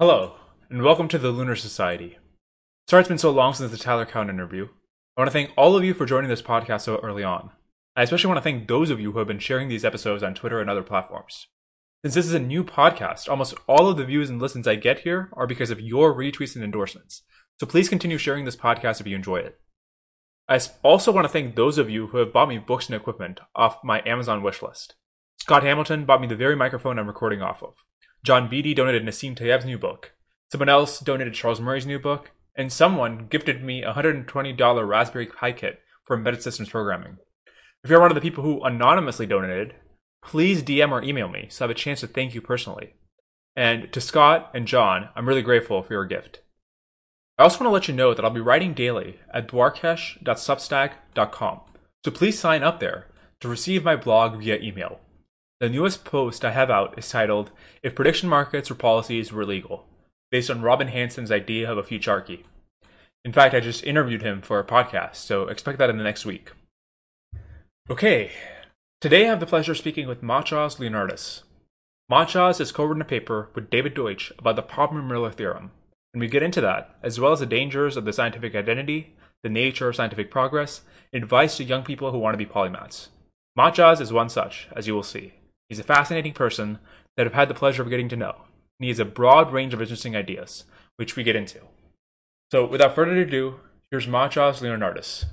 Hello, and welcome to the Lunar Society. Sorry it's been so long since the Tyler Cowen interview. I want to thank all of you for joining this podcast so early on. I especially want to thank those of you who have been sharing these episodes on Twitter and other platforms. Since this is a new podcast, almost all of the views and listens I get here are because of your retweets and endorsements. So please continue sharing this podcast if you enjoy it. I also want to thank those of you who have bought me books and equipment off my Amazon wishlist. Scott Hamilton bought me the very microphone I'm recording off of. John Beatty donated Nassim Taleb's new book. Someone else donated Charles Murray's new book. And someone gifted me a $120 Raspberry Pi kit for embedded systems programming. If you're one of the people who anonymously donated, please DM or email me so I have a chance to thank you personally. And to Scott and John, I'm really grateful for your gift. I also want to let you know that I'll be writing daily at dwarkesh.substack.com, so please sign up there to receive my blog via email. The newest post I have out is titled If Prediction Markets or Policies Were Legal, based on Robin Hanson's idea of a futurarchy. In fact, I just interviewed him for a podcast, so expect that in the next week. Okay, today I have the pleasure of speaking with Matjaž Leonardis. Matjaž has co-written a paper with David Deutsch about the Popper-Miller theorem, and we get into that, as well as the dangers of the scientific identity, the nature of scientific progress, and advice to young people who want to be polymaths. Matjaž is one such, as you will see. He's a fascinating person that I've had the pleasure of getting to know, and he has a broad range of interesting ideas, which we get into. So, without further ado, here's Matjaž Leonardis.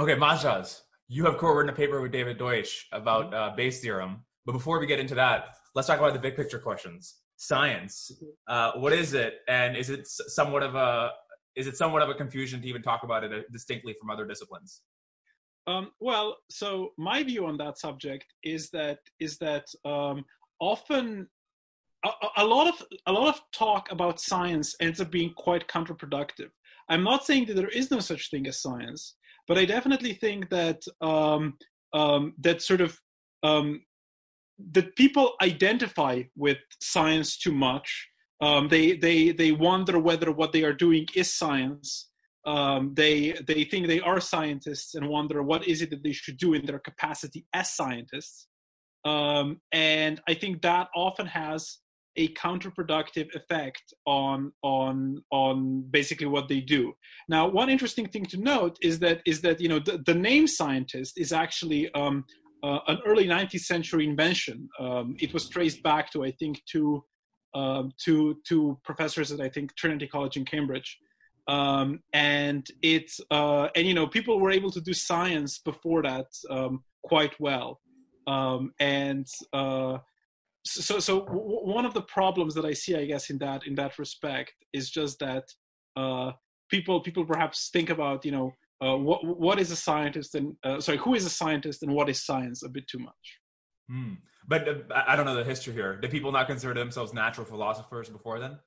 Okay, Matjaž, you have co-written a paper with David Deutsch about uh, Bayes' theorem. But before we get into that, let's talk about the big picture questions. Science, uh, what is it, and is it somewhat of a is it somewhat of a confusion to even talk about it uh, distinctly from other disciplines? Um, well, so my view on that subject is that is that um, often a, a, lot of a lot of talk about science ends up being quite counterproductive. I'm not saying that there is no such thing as science, but I definitely think that um, um that sort of um, that people identify with science too much. Um, they they they wonder whether what they are doing is science um, they they think they are scientists and wonder what is it that they should do in their capacity as scientists. Um, and i think that often has a counterproductive effect on on on basically what they do. Now one interesting thing to note is that is that you know the, the name scientist is actually um, uh, an early 19th century invention. Um, it was traced back to i think two um, to two professors at i think trinity college in cambridge um, and it's uh, and you know people were able to do science before that um, quite well. Um, and uh, so so w- one of the problems that i see i guess in that in that respect is just that uh, people people perhaps think about you know uh, what what is a scientist and uh, sorry who is a scientist and what is science a bit too much? Hmm. but uh, i don't know the history here. Did people not consider themselves natural philosophers before then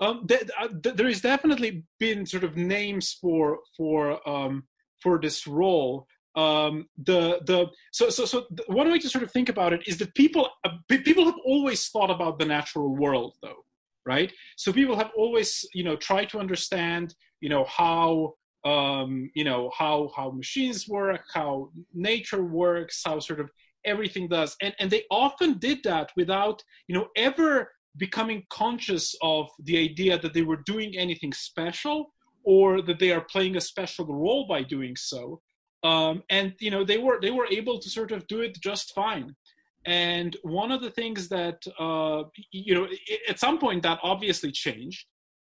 um, th- uh, th- there is definitely been sort of names for for um, for this role. Um, the the so so so one way to sort of think about it is that people uh, people have always thought about the natural world, though, right? So people have always you know tried to understand you know how um, you know how how machines work, how nature works, how sort of everything does, and and they often did that without you know ever becoming conscious of the idea that they were doing anything special or that they are playing a special role by doing so. Um, and you know they were they were able to sort of do it just fine. And one of the things that uh, you know at some point that obviously changed.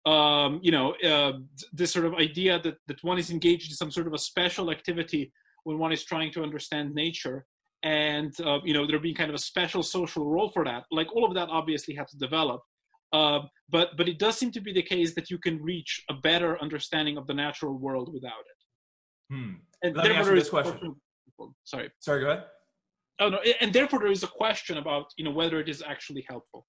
Um, you know uh, this sort of idea that that one is engaged in some sort of a special activity when one is trying to understand nature and uh, you know there being kind of a special social role for that like all of that obviously has to develop. Uh, but but it does seem to be the case that you can reach a better understanding of the natural world without it. Hmm. and Let me ask this question. sorry. Sorry go ahead. Oh no and therefore there is a question about you know whether it is actually helpful.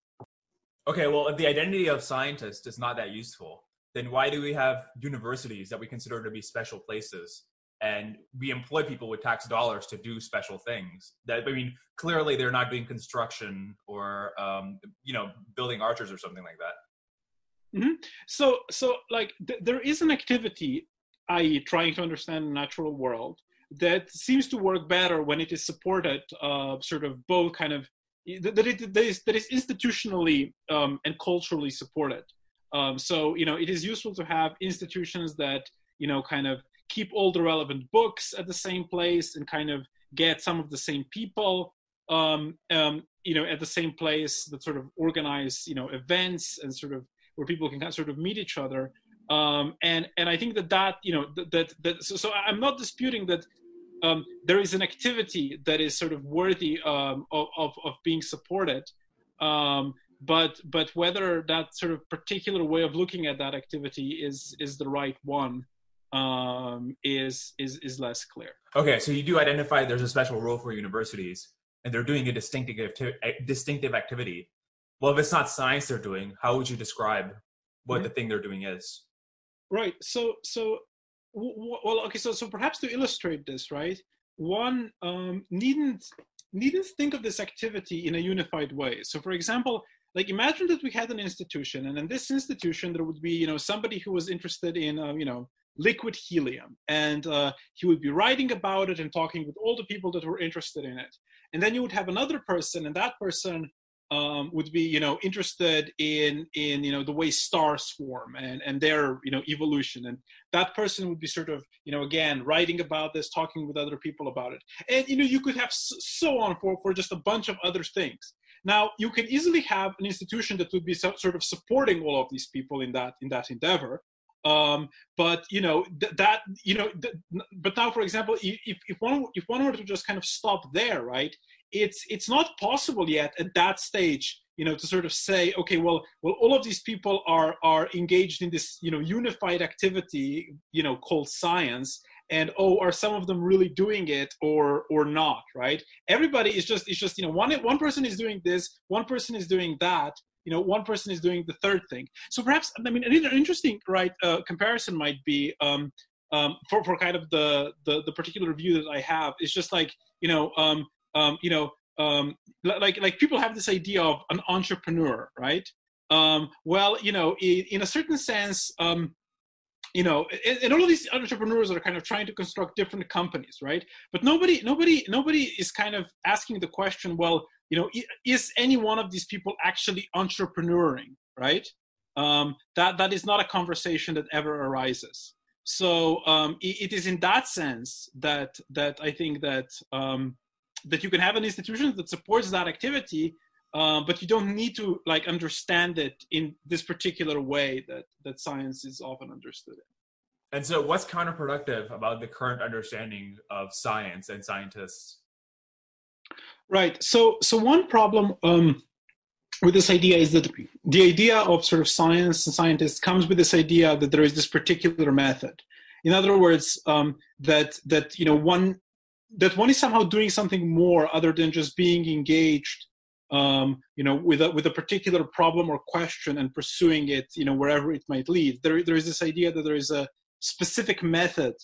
Okay well if the identity of scientists is not that useful then why do we have universities that we consider to be special places and we employ people with tax dollars to do special things that i mean clearly they're not doing construction or um, you know building archers or something like that mm-hmm. so so like th- there is an activity i.e trying to understand the natural world that seems to work better when it is supported uh, sort of both kind of that it that is, that is institutionally um, and culturally supported. Um, so you know, it is useful to have institutions that you know kind of keep all the relevant books at the same place and kind of get some of the same people um, um, you know at the same place that sort of organize you know events and sort of where people can sort of meet each other. Um, and and I think that that you know that that, that so, so, I'm not disputing that um, there is an activity that is sort of worthy um, of, of, of being supported, um, but but whether that sort of particular way of looking at that activity is is the right one um, is is is less clear. Okay, so you do identify there's a special role for universities, and they're doing a distinctive distinctive activity. Well, if it's not science they're doing, how would you describe what mm-hmm. the thing they're doing is? Right. So so well okay so so perhaps to illustrate this right one um, needn't needn't think of this activity in a unified way so for example like imagine that we had an institution and in this institution there would be you know somebody who was interested in uh, you know liquid helium. And uh, he would be writing about it and talking with all the people that were interested in it. And then you would have another person and that person um, would be you know interested in in you know the way stars form and and their you know evolution. And that person would be sort of you know again writing about this talking with other people about it. And you know you could have so on for for just a bunch of other things. Now you can easily have an institution that would be so, sort of supporting all of these people in that in that endeavor um, but you know th- that you know th- but now for example if, if one if one were to just kind of stop there right it's it's not possible yet at that stage you know to sort of say okay well well all of these people are are engaged in this you know unified activity you know called science and oh are some of them really doing it or or not right? Everybody is just it's just you know one one person is doing this one person is doing that you know one person is doing the third thing so perhaps i mean an interesting right uh, comparison might be um, um, for, for kind of the, the the particular view that i have is just like you know um, um, you know, um, like like people have this idea of an entrepreneur, right? Um, well, you know, in, in a certain sense, um, you know, and, and all of these entrepreneurs are kind of trying to construct different companies, right? But nobody, nobody, nobody is kind of asking the question, well, you know, is any one of these people actually entrepreneuring, right? Um, that that is not a conversation that ever arises. So um, it, it is in that sense that that I think that um, that you can have an institution that supports that activity uh, but you don't need to like understand it in this particular way that that science is often understood in and so what's counterproductive about the current understanding of science and scientists right. So so one problem um, with this idea is that the idea of sort of science and scientists comes with this idea that there is this particular method. In other words um, that that you know one that one is somehow doing something more other than just being engaged um, you know with a with a particular problem or question and pursuing it you know wherever it might lead. There there is this idea that there is a specific method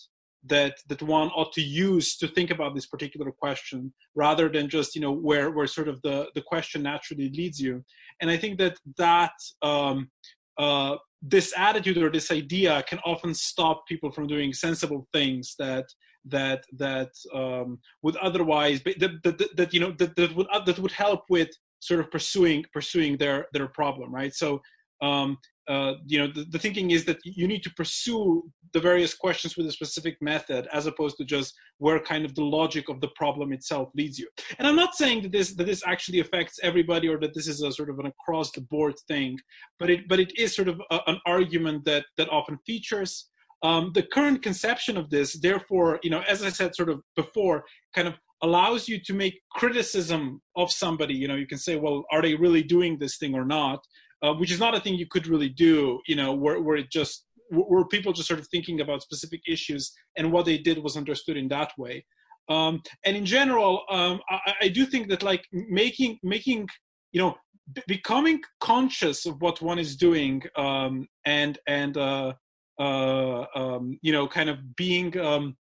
that that one ought to use to think about this particular question rather than just you know where where sort of the the question naturally leads you. And i think that that um, uh, this attitude or this idea can often stop people from doing sensible things that that that um, would otherwise be, that, that, that, you know that, that would that would help with sort of pursuing pursuing their their problem right? So um, uh, you know the, the thinking is that you need to pursue the various questions with a specific method as opposed to just where kind of the logic of the problem itself leads you and i'm not saying that this that this actually affects everybody or that this is a sort of an across the board thing but it but it is sort of a, an argument that that often features um, the current conception of this, therefore, you know, as I said sort of before, kind of allows you to make criticism of somebody. You know, you can say, well, are they really doing this thing or not? Uh, which is not a thing you could really do. You know, where where it just were people just sort of thinking about specific issues and what they did was understood in that way. Um, and in general, um, I, I, do think that like making making you know b- becoming conscious of what one is doing um, and and uh, uh, um, you know, kind of being um,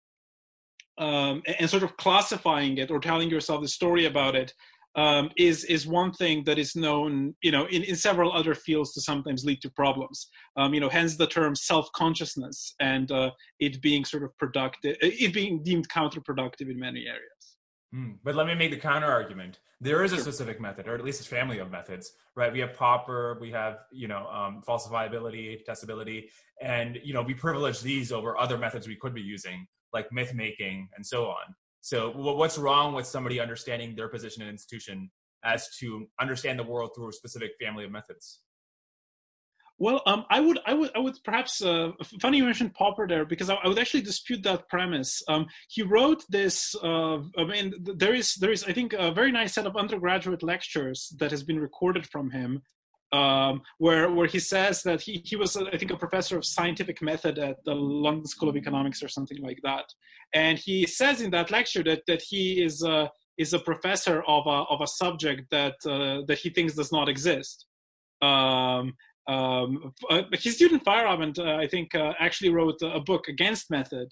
um, and sort of classifying it or telling yourself the story about it um, is is one thing that is known, you know, in, in several other fields to sometimes lead to problems. Um, you know, hence the term self consciousness and uh, it being sort of productive, it being deemed counterproductive in many areas. Mm, but let me make the counter argument. There is a specific method, or at least a family of methods, right? We have Popper, we have you know um, falsifiability, testability, and you know we privilege these over other methods we could be using, like myth making and so on. So what's wrong with somebody understanding their position in an institution as to understand the world through a specific family of methods? Well, um, I would, I would, I would perhaps. Uh, funny you mentioned Popper there because I, I would actually dispute that premise. Um, he wrote this. Uh, I mean, there is, there is, I think, a very nice set of undergraduate lectures that has been recorded from him, um, where where he says that he he was, I think, a professor of scientific method at the London School of Economics or something like that, and he says in that lecture that that he is a is a professor of a of a subject that uh, that he thinks does not exist. Um, um, his student Feyerabend, uh, I think, uh, actually wrote a book against method,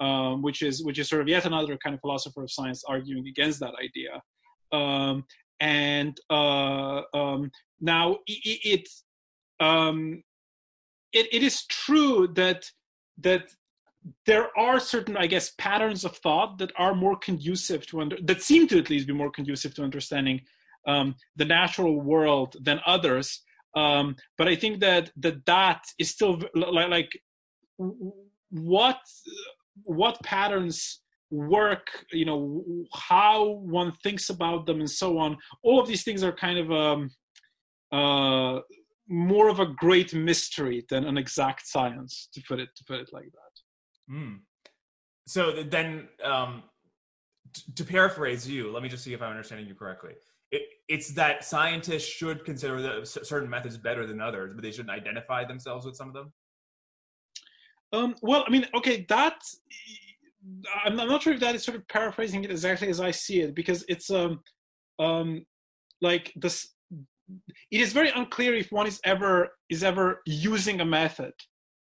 um, which is which is sort of yet another kind of philosopher of science arguing against that idea. Um, and uh, um, now it it, um, it it is true that that there are certain, I guess, patterns of thought that are more conducive to under that seem to at least be more conducive to understanding um, the natural world than others. Um, but I think that that that is still like, like what what patterns work you know how one thinks about them and so on all of these things are kind of um, uh, more of a great mystery than an exact science to put it to put it like that mm. so then um, t- to paraphrase you let me just see if i'm understanding you correctly it, it's that scientists should consider the, certain methods better than others, but they shouldn't identify themselves with some of them. Um, well, I mean, okay, that I'm, I'm, not sure if that is sort of paraphrasing it exactly as I see it, because it's um, um, like this. It is very unclear if one is ever is ever using a method,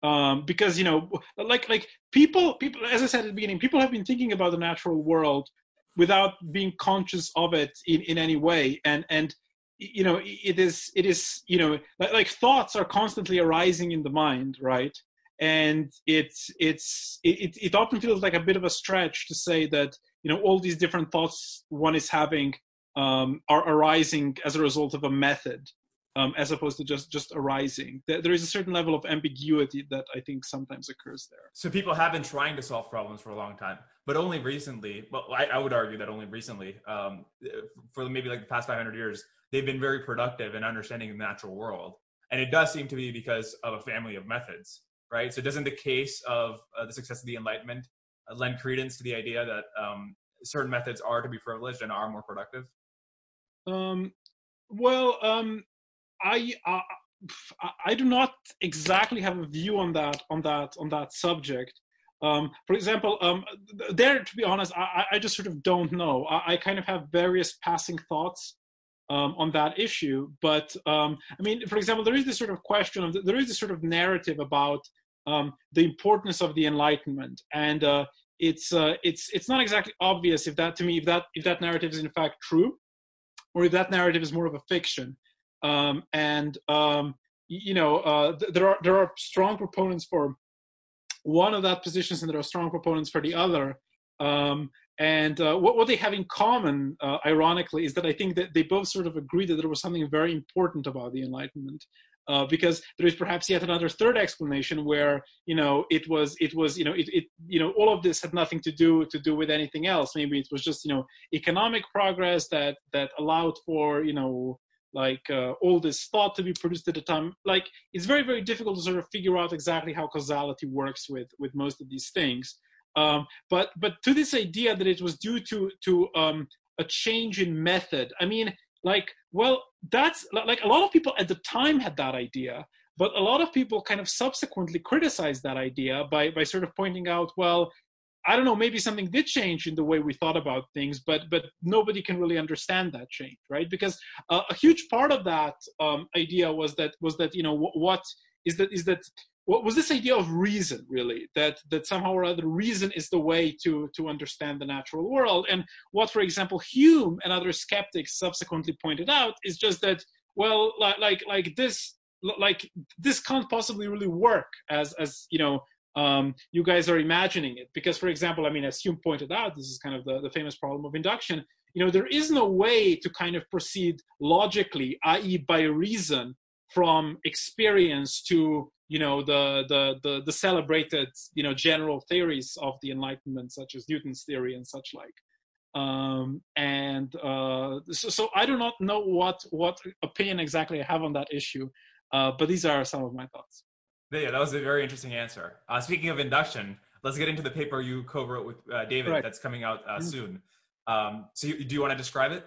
um, because you know, like like people people as I said at the beginning, people have been thinking about the natural world without being conscious of it in, in any way. And and you know it is it is you know like, like thoughts are constantly arising in the mind right? And it's it's it, it often feels like a bit of a stretch to say that you know all these different thoughts one is having um, are arising as a result of a method um, as opposed to just just arising. There is a certain level of ambiguity that I think sometimes occurs there. So people have been trying to solve problems for a long time, but only recently. Well, I, I would argue that only recently, um, for maybe like the past 500 years, they've been very productive in understanding the natural world, and it does seem to be because of a family of methods, right? So doesn't the case of uh, the success of the Enlightenment uh, lend credence to the idea that um, certain methods are to be privileged and are more productive? Um, well, um, I, I I do not exactly have a view on that on that on that subject. Um, for example, um, there to be honest, I, I, just sort of don't know. I, I kind of have various passing thoughts um, on that issue, but um, I mean, for example, there is this sort of question of there is this sort of narrative about um, the importance of the Enlightenment, and uh, it's uh, it's it's not exactly obvious if that to me if that if that narrative is in fact true, or if that narrative is more of a fiction. Um, and um, you know, uh, th- there are there are strong proponents for one of that positions, and there are strong proponents for the other. Um, and uh, what, what they have in common, uh, ironically, is that I think that they both sort of agree that there was something very important about the Enlightenment. Uh, because there is perhaps yet another third explanation where you know it was it was you know it, it you know all of this had nothing to do to do with anything else. Maybe it was just you know economic progress that that allowed for you know like uh, all this thought to be produced at the time. Like it's very very difficult to sort of figure out exactly how causality works with with most of these things. Um, but but to this idea that it was due to to um, a change in method i mean like well that's like a lot of people at the time had that idea but a lot of people kind of subsequently criticized that idea by by sort of pointing out well I don't know, maybe something did change in the way we thought about things, but but nobody can really understand that change, right? Because uh, a huge part of that um, idea was that was that you know what, what is that is that what was this idea of reason really that that somehow or other reason is the way to to understand the natural world and what for example hume and other skeptics subsequently pointed out is just that well like like, like this like this can't possibly really work as as you know um, you guys are imagining it. Because, for example, I mean, as Hume pointed out, this is kind of the, the famous problem of induction. You know, there is no way to kind of proceed logically, i.e., by reason, from experience to you know the, the the the celebrated you know general theories of the Enlightenment, such as Newton's theory and such like. Um, and uh, so, so I do not know what what opinion exactly I have on that issue, uh, but these are some of my thoughts. Yeah, that was a very interesting answer. Uh, speaking of induction, let's get into the paper you co-wrote with uh, David right. that's coming out uh, mm-hmm. soon. Um, so, you, do you want to describe it?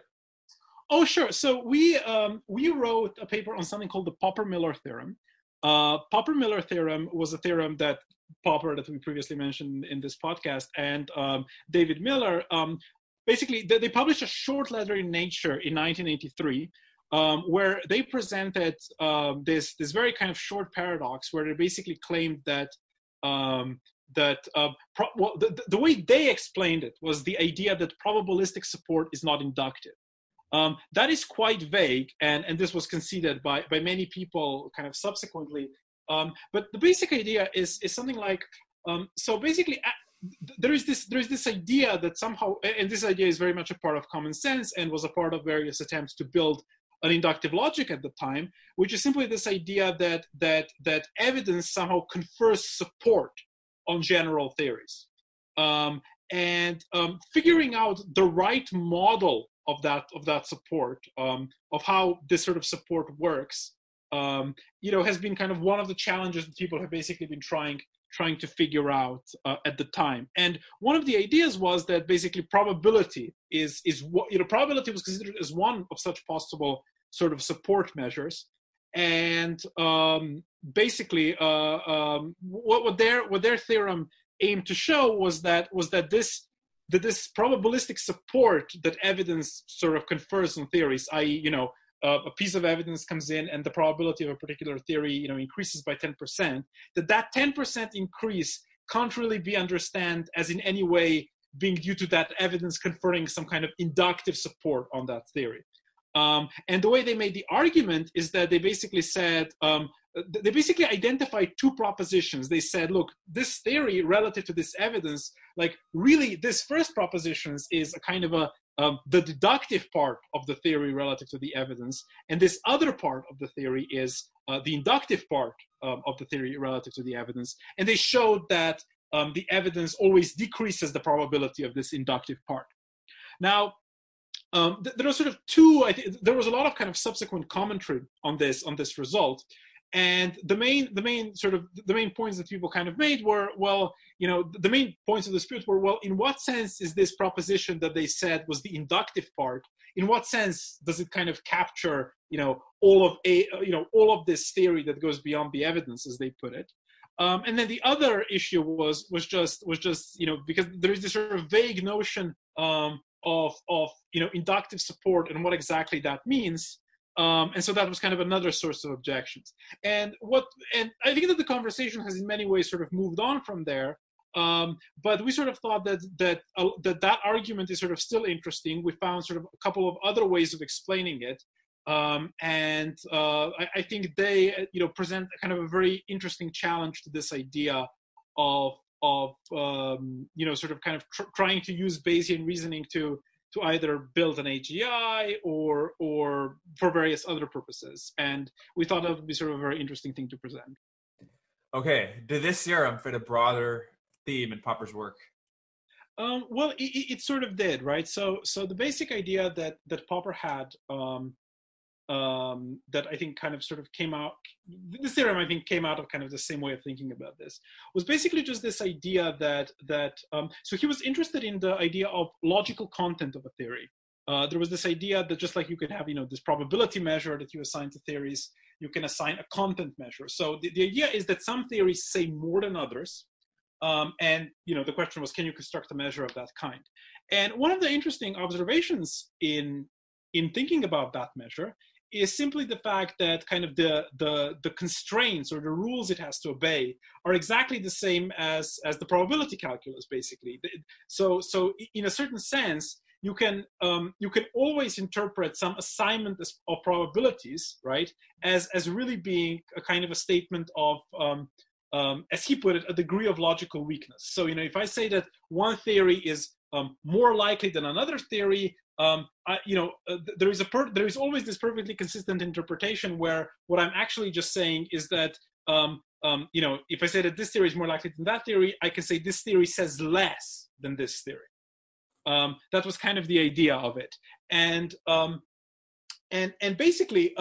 Oh, sure. So we um, we wrote a paper on something called the Popper-Miller theorem. Uh, Popper-Miller theorem was a theorem that Popper, that we previously mentioned in this podcast, and um, David Miller. Um, basically, they, they, published a short letter in Nature in 1983 um, where they presented um, this this very kind of short paradox, where they basically claimed that um, that uh, pro- well, the, the, way they explained it was the idea that probabilistic support is not inductive. Um, that is quite vague, and, and this was conceded by, by many people kind of subsequently. Um, but the basic idea is, is something like um, so basically, there is this there is this idea that somehow, and this idea is very much a part of common sense and was a part of various attempts to build an inductive logic at the time, which is simply this idea that that that evidence somehow confers support on general theories, um, and um, figuring out the right model of that of that support, um, of how this sort of support works, um, you know, has been kind of one of the challenges that people have basically been trying trying to figure out uh, at the time. And one of the ideas was that basically probability is is what you know probability was considered as one of such possible sort of support measures. And um, basically, uh, um, what, what their what their theorem aimed to show was that was that this that this probabilistic support that evidence sort of confers on theories, i.e., you know, uh, a piece of evidence comes in and the probability of a particular theory, you know, increases by 10%, that that 10% increase can't really be understood as in any way being due to that evidence conferring some kind of inductive support on that theory. Um, and the way they made the argument is that they basically said, um, they basically identified two propositions. They said, look, this theory relative to this evidence, like really, this first proposition is a kind of a um, the deductive part of the theory relative to the evidence, and this other part of the theory is uh, the inductive part um, of the theory relative to the evidence. And they showed that um, the evidence always decreases the probability of this inductive part. Now, um, th- there are sort of two. I th- there was a lot of kind of subsequent commentary on this on this result, and the main the main sort of the main points that people kind of made were well, you know, the main points of dispute were well, in what sense is this proposition that they said was the inductive part? In what sense does it kind of capture you know all of a you know all of this theory that goes beyond the evidence, as they put it? Um, and then the other issue was was just was just you know because there is this sort of vague notion um, of of you know inductive support and what exactly that means. Um, and so that was kind of another source of objections. And what and i think that the conversation has in many ways sort of moved on from there. Um, but we sort of thought that that uh, that that argument is sort of still interesting. We found sort of a couple of other ways of explaining it. Um, and uh, I, I, think they you know present kind of a very interesting challenge to this idea of of um, you know sort of kind of tr- trying to use Bayesian reasoning to to either build an AGI or or for various other purposes. And we thought that would be sort of a very interesting thing to present. Okay, did this theorem fit a broader theme in Popper's work? Um, well, it, it, sort of did, right? So, so the basic idea that that Popper had um, um, that I think kind of sort of came out. This theorem I think came out of kind of the same way of thinking about this was basically just this idea that that um, so he was interested in the idea of logical content of a theory. Uh, there was this idea that just like you could have you know this probability measure that you assign to theories, you can assign a content measure. So the, the idea is that some theories say more than others. Um, and you know the question was, can you construct a measure of that kind? And one of the interesting observations in in thinking about that measure is simply the fact that kind of the, the, the constraints or the rules it has to obey are exactly the same as, as the probability calculus, basically. So, so in a certain sense, you can um, you can always interpret some assignment of probabilities, right, as as really being a kind of a statement of um, um, as he put it, a degree of logical weakness. So, you know, if I say that one theory is um, more likely than another theory, um, I, you know, uh, there is a per- there is always this perfectly consistent interpretation where what I'm actually just saying is that, um, um, you know, if I say that this theory is more likely than that theory, I can say this theory says less than this theory. Um, that was kind of the idea of it, and and and basically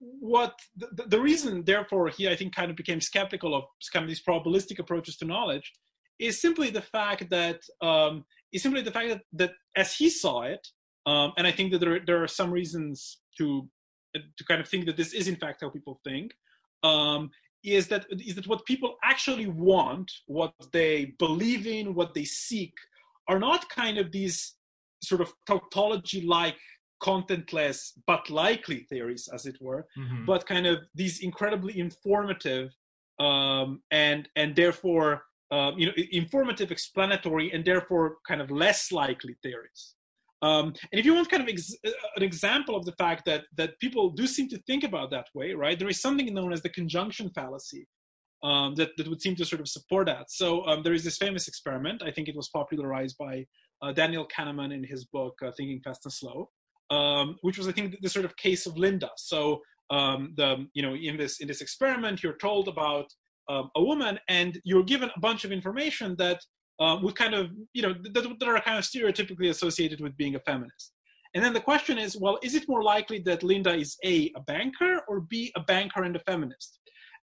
what the, the, reason therefore he i think kind of became skeptical of kind of these probabilistic approaches to knowledge is simply the fact that um, is simply the fact that, that as he saw it um, and i think that there, there are some reasons to to kind of think that this is in fact how people think um, is that is that what people actually want what they believe in what they seek are not kind of these sort of tautology like contentless but likely theories, as it were, mm-hmm. but kind of these incredibly informative um, and and therefore um, you know informative, explanatory, and therefore kind of less likely theories. Um, and if you want kind of ex- uh, an example of the fact that that people do seem to think about that way, right? There is something known as the conjunction fallacy, um, that, that would seem to sort of support that. So um, there is this famous experiment. I think it was popularized by uh, Daniel Kahneman in his book uh, Thinking Fast and Slow, um, which was I think the sort of case of Linda. So um, the you know in this in this experiment, you're told about um, a woman, and you're given a bunch of information that uh, would kind of you know that, that are kind of stereotypically associated with being a feminist. And then the question is, well, is it more likely that Linda is a a banker or b a banker and a feminist?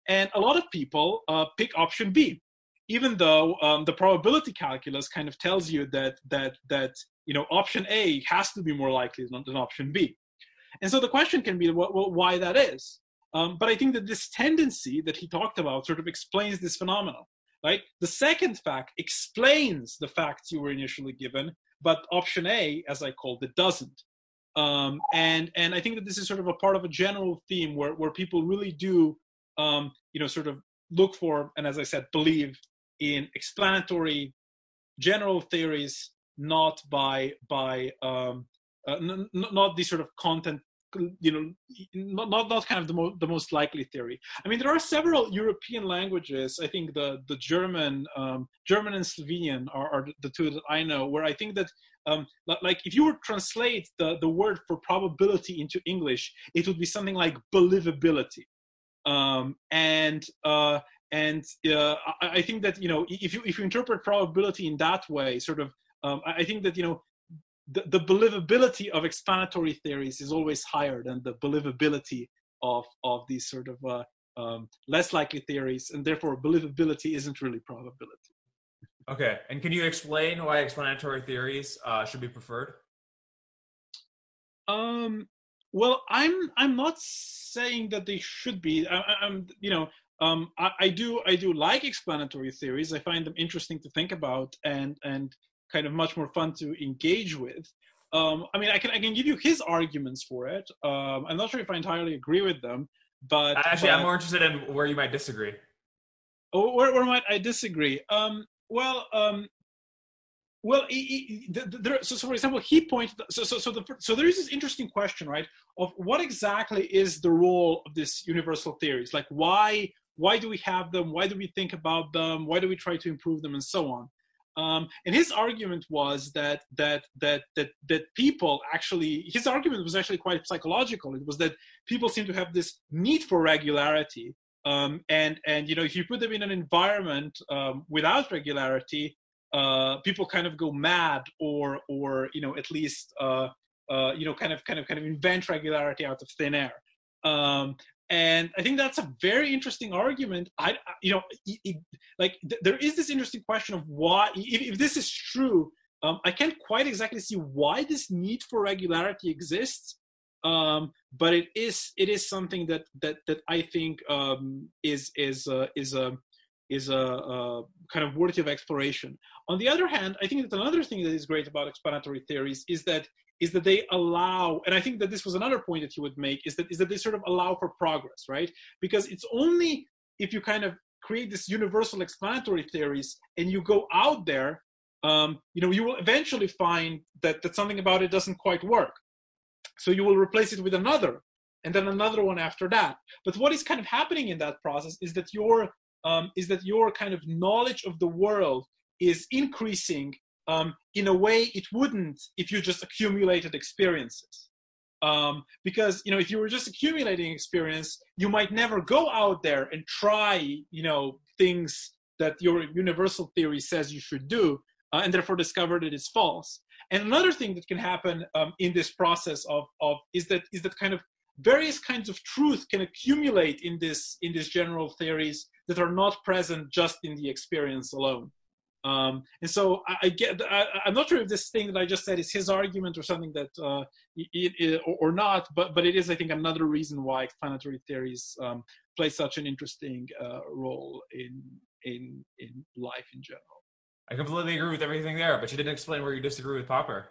And a lot of people uh, pick option B, even though um, the probability calculus kind of tells you that that that you know, option A has to be more likely than, than option B. And so the question can be well, why that is. Um, but I think that this tendency that he talked about sort of explains this phenomenon, right? The second fact explains the facts you were initially given, but option A, as I called it, doesn't. Um, and and I think that this is sort of a part of a general theme where where people really do, um, you know, sort of look for and as I said, believe in explanatory general theories not by by um, uh, n- not the sort of content you know not not, not kind of the, mo- the most likely theory. I mean there are several european languages i think the the german um, german and slovenian are, are, the two that i know where i think that um, like if you were translate the, the word for probability into english it would be something like believability. Um, and uh, and uh, I, I think that you know if you if you interpret probability in that way sort of um, I, think that you know the, the, believability of explanatory theories is always higher than the believability of of these sort of uh, um, less likely theories, and therefore believability isn't really probability. Okay, and can you explain why explanatory theories uh, should be preferred? Um, well, I'm I'm not saying that they should be. I, am you know um, I, I, do I do like explanatory theories. I find them interesting to think about, and and kind of much more fun to engage with. Um, I mean, I can I can give you his arguments for it. Um, I'm not sure if I entirely agree with them, but actually, but, I'm more interested in where you might disagree. Oh, where, where might I disagree? Um, well, um, well, he, he, there, so, so, for example, he pointed. So, so, so, the, so there is this interesting question, right, of what exactly is the role of these universal theories? Like, why why do we have them? Why do we think about them? Why do we try to improve them, and so on? Um, and his argument was that that that that that people actually his argument was actually quite psychological. It was that people seem to have this need for regularity, um, and and you know if you put them in an environment um, without regularity, uh, people kind of go mad or or you know at least uh, uh, you know kind of kind of kind of invent regularity out of thin air. Um, and i think that's a very interesting argument i you know it, it, like th- there is this interesting question of why if, if this is true um, i can't quite exactly see why this need for regularity exists um, but it is it is something that that that i think um, is is uh, is a is a, a, kind of worthy of exploration. On the other hand, I think that another thing that is great about explanatory theories is that is that they allow and i think that this was another point that he would make is that is that they sort of allow for progress right? Because it's only if you kind of create this universal explanatory theories and you go out there um, you know you will eventually find that that something about it doesn't quite work. So you will replace it with another and then another one after that. But what is kind of happening in that process is that you're um, is that your kind of knowledge of the world is increasing um, in a way it wouldn't if you just accumulated experiences. Um, because you know, if you were just accumulating experience, you might never go out there and try, you know, things that your universal theory says you should do, uh, and therefore discover that it's false. And another thing that can happen um, in this process of, of is that is that kind of various kinds of truth can accumulate in this in these general theories that are not present just in the experience alone. Um, and so I, I get, I, am not sure if this thing that I just said is his argument or something that, uh, it, it, or, not, but, but it is, I think, another reason why explanatory theories um, play such an interesting uh, role in, in, in life in general. I completely agree with everything there, but you didn't explain where you disagree with Popper.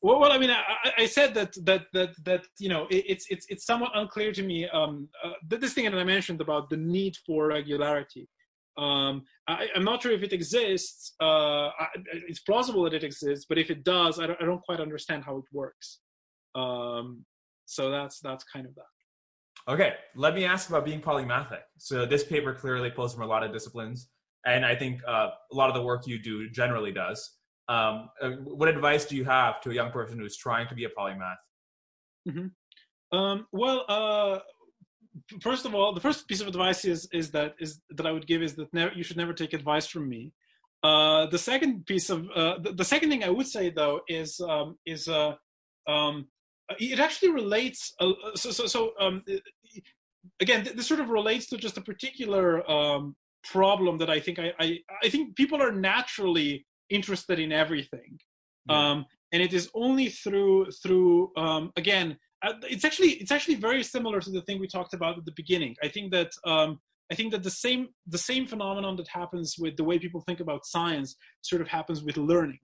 Well, well I mean, I, I, said that that that that you know it, it's it's it's somewhat unclear to me. Um, uh, this thing that I mentioned about the need for regularity. Um, I, am not sure if it exists. Uh, I, it's plausible that it exists, but if it does, I don't, I don't quite understand how it works. Um, so that's that's kind of that. Okay, let me ask about being polymathic. So this paper clearly pulls from a lot of disciplines, and I think uh, a lot of the work you do generally does. Um, uh, what advice do you have to a young person who's trying to be a polymath? Mm-hmm. Um, well, uh, first of all, the first piece of advice is is that is that I would give is that never, you should never take advice from me. Uh, the second piece of uh, the, the, second thing I would say though is um, is uh, um, it actually relates. Uh, so so, so um, again, this sort of relates to just a particular um, problem that I think I, I, I think people are naturally interested in everything. Yeah. Um, and it is only through through um, again it's actually it's actually very similar to the thing we talked about at the beginning. I think that um, I think that the same the same phenomenon that happens with the way people think about science sort of happens with learning.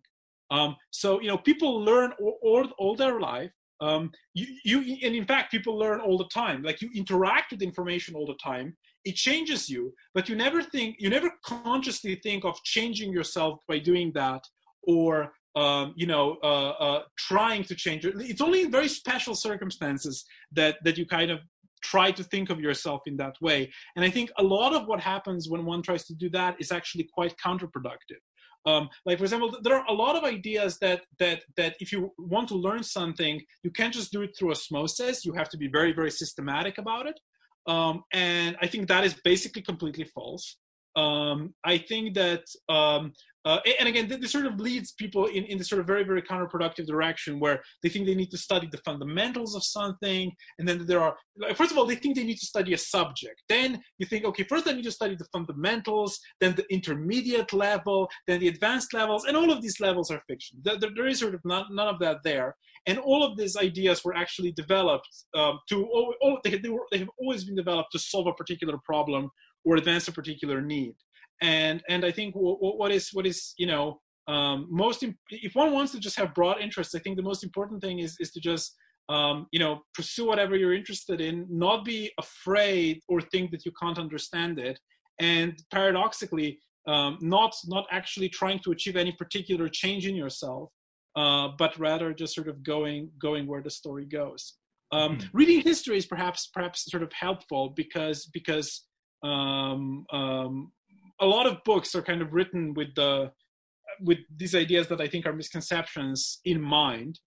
Um, so you know people learn all, all, all their life. Um, you, you and in fact people learn all the time. Like you interact with information all the time. It changes you, but you never think you never consciously think of changing yourself by doing that or um, you know, uh, uh, trying to change it. It's only in very special circumstances that that you kind of try to think of yourself in that way. And I think a lot of what happens when one tries to do that is actually quite counterproductive. Um, like for example, there are a lot of ideas that that that if you want to learn something, you can't just do it through osmosis. You have to be very very systematic about it. Um, and I think that is basically completely false. Um, I think that um, uh, and again, this sort of leads people in, in this sort of very, very counterproductive direction where they think they need to study the fundamentals of something. And then there are, first of all, they think they need to study a subject. Then you think, okay, first I need to study the fundamentals, then the intermediate level, then the advanced levels. And all of these levels are fiction. there, there is sort of not, none of that there. And all of these ideas were actually developed um, to, all, all, they, they, were, they have always been developed to solve a particular problem or advance a particular need and and I think what, what is what is you know um, most imp- if one wants to just have broad interests, I think the most important thing is is to just um, you know pursue whatever you're interested in, not be afraid or think that you can't understand it, and paradoxically, um, not not actually trying to achieve any particular change in yourself, uh, but rather just sort of going going where the story goes. Um, mm-hmm. Reading history is perhaps perhaps sort of helpful because because um, um, a lot of books are kind of written with the with these ideas that I think are misconceptions in mind.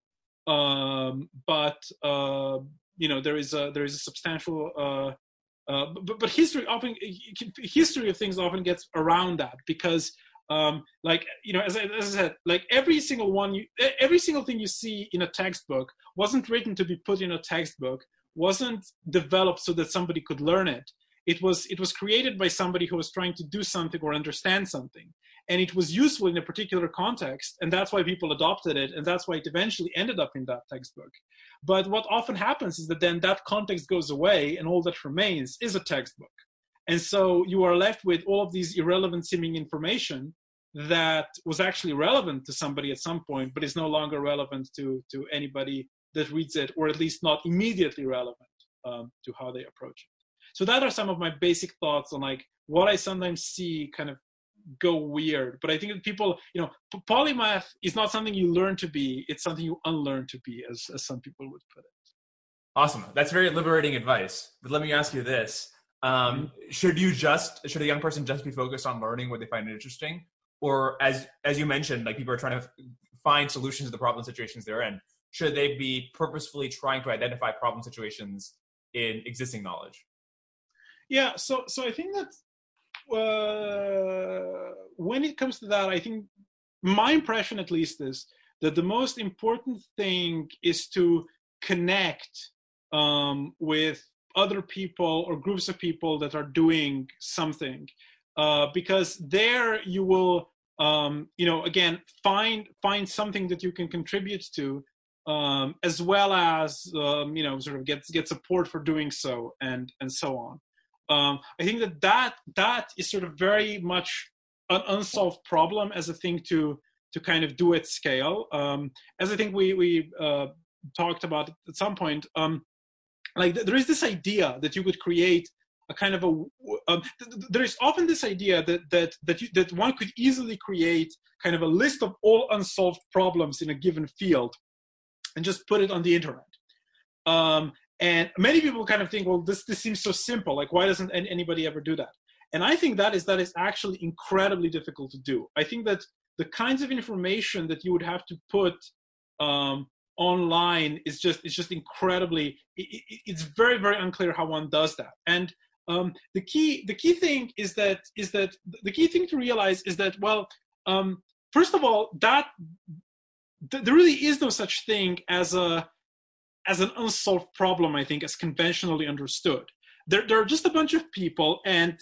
Um, but uh, you know, there is a there is a substantial uh, uh, but, but history often history of things often gets around that because um, like you know as I, as I said like every single one you every single thing you see in a textbook wasn't written to be put in a textbook wasn't developed so that somebody could learn it it was it was created by somebody who was trying to do something or understand something. And it was useful in a particular context and that's why people adopted it and that's why it eventually ended up in that textbook. But what often happens is that then that context goes away and all that remains is a textbook. And so you are left with all of these irrelevant seeming information that was actually relevant to somebody at some point but is no longer relevant to to anybody that reads it or at least not immediately relevant um, to how they approach it so that are some of my basic thoughts on like what I sometimes see kind of go weird. But I think that people, you know, polymath is not something you learn to be; it's something you unlearn to be, as as some people would put it. Awesome. That's very liberating advice. But let me ask you this: Um, should you just should a young person just be focused on learning what they find interesting, or as as you mentioned, like people are trying to find solutions to the problem situations they're in? Should they be purposefully trying to identify problem situations in existing knowledge? Yeah, so so I think that uh, when it comes to that, I think my impression, at least, is that the most important thing is to connect um, with other people or groups of people that are doing something, uh, because there you will, um, you know, again find find something that you can contribute to. Um, as well as um, you know, sort of get get support for doing so, and and so on. Um, I think that that that is sort of very much an unsolved problem as a thing to to kind of do at scale. Um, as I think we we uh, talked about at some point, um, like th- there is this idea that you could create a kind of a um, th- there is often this idea that that that you, that one could easily create kind of a list of all unsolved problems in a given field and just put it on the internet. Um, and many people kind of think, well, this this seems so simple. Like, why doesn't anybody ever do that? And I think that is that is actually incredibly difficult to do. I think that the kinds of information that you would have to put um, online is just it's just incredibly. It, it, it's very very unclear how one does that. And um, the key the key thing is that is that the key thing to realize is that well, um, first of all, that th- there really is no such thing as a as an unsolved problem, I think, as conventionally understood. There, there are just a bunch of people, and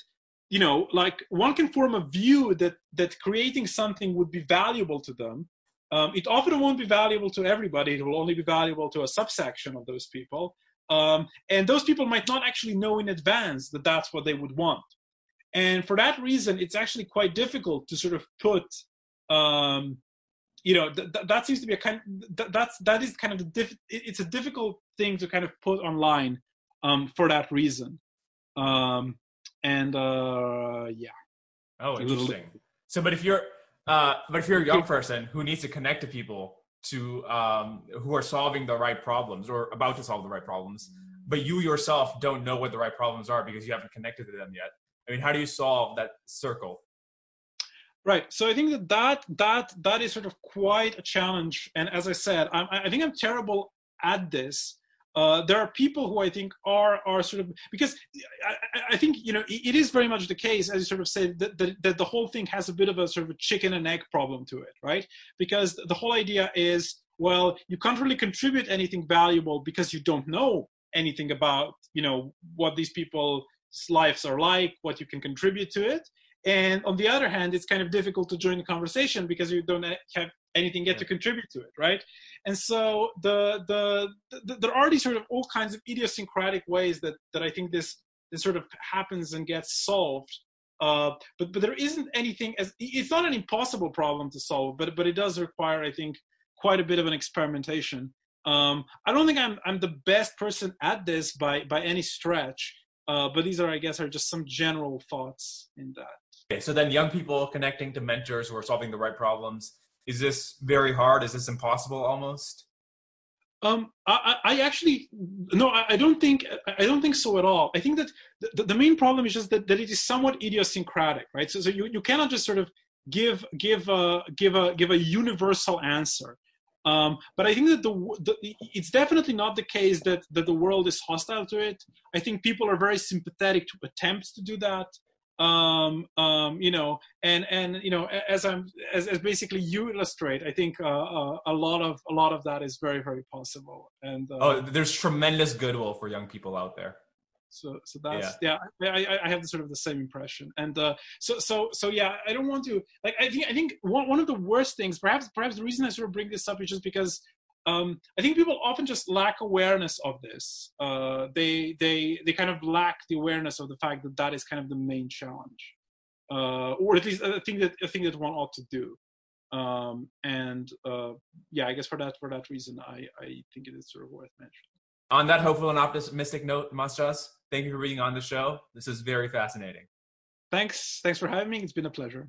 you know, like one can form a view that that creating something would be valuable to them. Um, it often won't be valuable to everybody. It will only be valuable to a subsection of those people, um, and those people might not actually know in advance that that's what they would want. And for that reason, it's actually quite difficult to sort of put um, you know th- th- that seems to be a kind th- that's that is kind of the diff- it's a difficult thing to kind of put online um, for that reason. Um, and uh, yeah. Oh interesting. So but if you're uh, but if you're a young person who needs to connect to people to um, who are solving the right problems or about to solve the right problems but you yourself don't know what the right problems are because you haven't connected to them yet i mean how do you solve that circle Right. So I think that that that that is sort of quite a challenge. And as I said, I'm, I think I'm terrible at this. Uh, there are people who I think are are sort of because I, I think you know it, it is very much the case as you sort of said that, that, that the whole thing has a bit of a sort of a chicken and egg problem to it, right? Because the whole idea is well, you can't really contribute anything valuable because you don't know anything about you know what these people's lives are like, what you can contribute to it and on the other hand it's kind of difficult to join the conversation because you don't have anything yet to contribute to it right? And so the, the, the there are these sort of all kinds of idiosyncratic ways that that i think this this sort of happens and gets solved uh, but but there isn't anything as it's not an impossible problem to solve but but it does require i think quite a bit of an experimentation. Um, i don't think i'm i'm the best person at this by by any stretch uh, but these are i guess are just some general thoughts in that Okay, so then young people connecting to mentors who are solving the right problems. Is this very hard? Is this impossible almost? Um, I, I actually no, I don't think I don't think so at all. I think that the, the main problem is just that, that it is somewhat idiosyncratic, right? So, so you, you cannot just sort of give give a give a give a universal answer. Um, but I think that the, the, it's definitely not the case that that the world is hostile to it. I think people are very sympathetic to attempts to do that um, um, you know, and and you know, as I'm as, as basically you illustrate, I think uh, uh, a lot of a lot of that is very very possible. And uh, oh, there's tremendous goodwill for young people out there. So so that's yeah, yeah I, I have sort of the same impression. And uh, so so so yeah, I don't want to like I think I think one one of the worst things, perhaps perhaps the reason I sort of bring this up is just because um, I think people often just lack awareness of this. Uh, they they they kind of lack the awareness of the fact that that is kind of the main challenge, uh, or at least a thing that a thing that one ought to do. Um, and uh, yeah, I guess for that for that reason, I I think it is sort of worth mentioning. On that hopeful and optimistic note, Matjaž, thank you for being on the show. This is very fascinating. Thanks. Thanks for having me. It's been a pleasure.